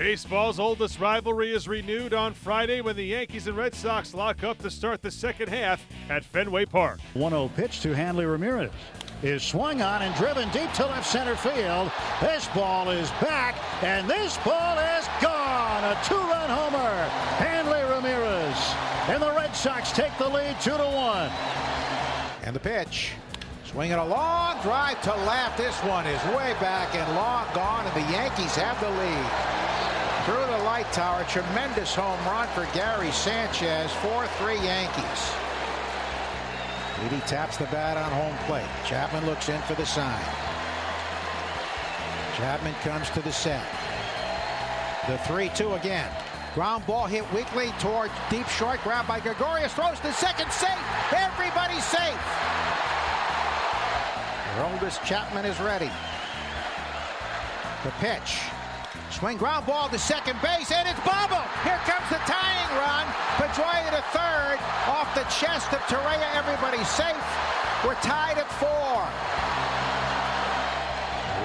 Baseball's oldest rivalry is renewed on Friday when the Yankees and Red Sox lock up to start the second half at Fenway Park. 1 0 pitch to Hanley Ramirez is swung on and driven deep to left center field. This ball is back, and this ball is gone. A two run homer. Hanley Ramirez. And the Red Sox take the lead 2 to 1. And the pitch. Swinging a long drive to left. This one is way back and long gone, and the Yankees have the lead through the light tower. Tremendous home run for Gary Sanchez. 4-3 Yankees. Edie taps the bat on home plate. Chapman looks in for the sign. Chapman comes to the set. The 3-2 again. Ground ball hit weakly toward deep short. Grab by Gregorius. Throws to second. Safe. Everybody's safe. Aroldis Chapman is ready. The pitch. Swing ground ball to second base, and it's bobbled. Here comes the tying run. Pedroia to third. Off the chest of Torreyes. Everybody's safe. We're tied at four.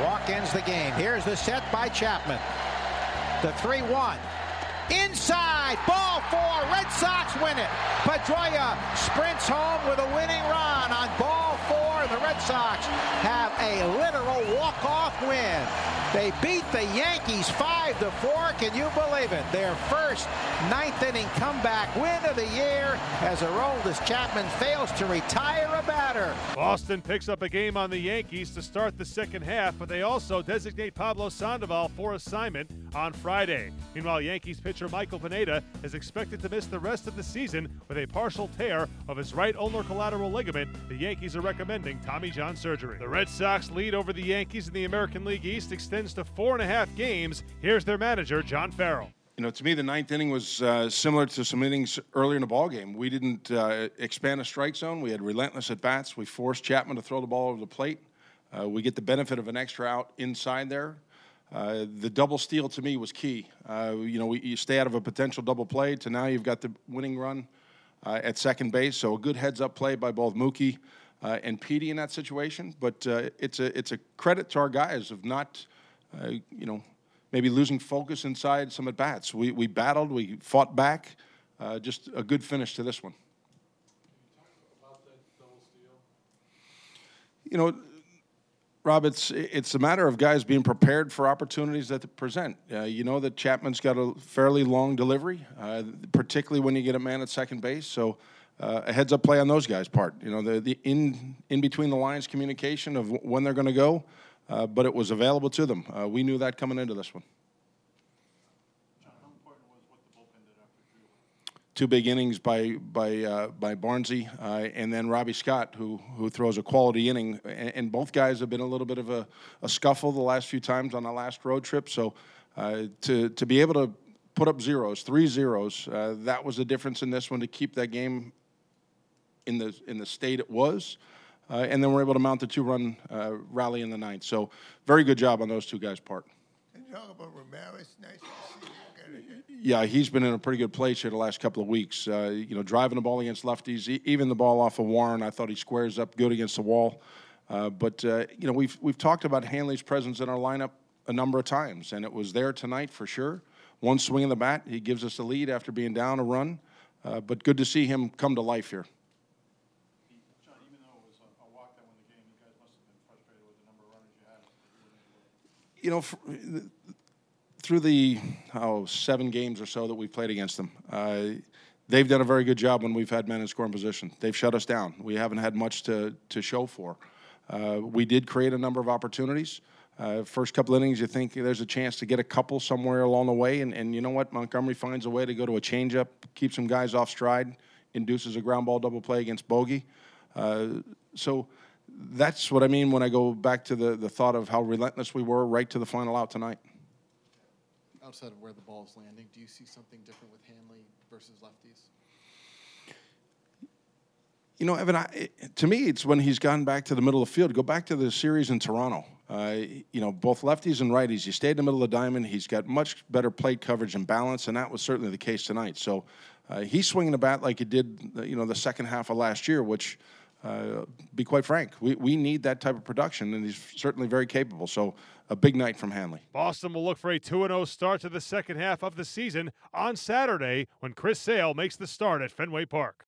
Walk ends the game. Here's the set by Chapman. The 3-1. Inside. Ball four. Red Sox win it. Pedroia sprints home with a winning run on ball four. And the Red Sox have a literal walk-off win. They beat the Yankees 5 to 4. Can you believe it? Their first ninth inning comeback win of the year as Aroldis Chapman fails to retire a batter. Boston picks up a game on the Yankees to start the second half, but they also designate Pablo Sandoval for assignment on Friday. Meanwhile, Yankees pitcher Michael Pineda is expected to miss the rest of the season with a partial tear of his right ulnar collateral ligament. The Yankees are recommending Tommy John surgery. The Red Sox lead over the Yankees in the American League East extends to four and a half games. Here's their manager, John Farrell. You know, to me, the ninth inning was uh, similar to some innings earlier in the ball game. We didn't uh, expand the strike zone. We had relentless at bats. We forced Chapman to throw the ball over the plate. Uh, we get the benefit of an extra out inside there. Uh, the double steal to me was key. Uh, you know, we, you stay out of a potential double play to now you've got the winning run uh, at second base. So a good heads up play by both Mookie and Petey in that situation. But it's a it's a credit to our guys of not uh, you know, maybe losing focus inside some at bats. We, we battled, we fought back. Uh, just a good finish to this one. You know, Rob, it's it's a matter of guys being prepared for opportunities that present. Uh, you know that Chapman's got a fairly long delivery, uh, particularly when you get a man at second base. So uh, a heads up play on those guys' part. You know the the in in between the lines communication of when they're going to go uh, but it was available to them. Uh, we knew that coming into this one. Two big innings by by uh, by Barnsey, uh, and then Robby Scott, who who throws a quality inning. And, and both guys have been a little bit of a, a, scuffle the last few times on the last road trip. So uh, to to be able to put up zeros, three zeros, uh, that was the difference in this one to keep that game in the in the state it was. Uh, and then we're able to mount the two-run uh, rally in the ninth. So very good job on those two guys' part. And talk about Ramirez. Nice yeah, he's been in a pretty good place here the last couple of weeks. Uh, you know, driving the ball against lefties, even the ball off of Warren, I thought he squares up good against the wall. Uh, but uh, you know, we've we've talked about Hanley's presence in our lineup a number of times, and it was there tonight for sure. One swing of the bat, he gives us the lead after being down a run. Uh, but good to see him come to life here. you know, through the oh, seven games or so that we've played against them, uh, they've done a very good job when we've had men in scoring position. They've shut us down. We haven't had much to, to show for. Uh, we did create a number of opportunities. Uh, first couple innings, you think there's a chance to get a couple somewhere along the way, and, and you know what? Montgomery finds a way to go to a changeup, keeps some guys off stride, induces a ground ball double play against Bogey. Uh, so that's what I mean when I go back to the, the thought of how relentless we were right to the final out tonight. Outside of where the ball is landing, do you see something different with Hanley versus lefties? You know, Evan, I, to me, it's when he's gone back to the middle of the field. Go back to the series in Toronto. Uh, you know, both lefties and righties. He stayed in the middle of the diamond. He's got much better plate coverage and balance, and that was certainly the case tonight. So uh, he's swinging the bat like he did, you know, the second half of last year, which – be quite frank, we, we need that type of production, and he's certainly very capable. So a big night from Hanley. Boston will look for a 2 0 start to the second half of the season on Saturday when Chris Sale makes the start at Fenway Park.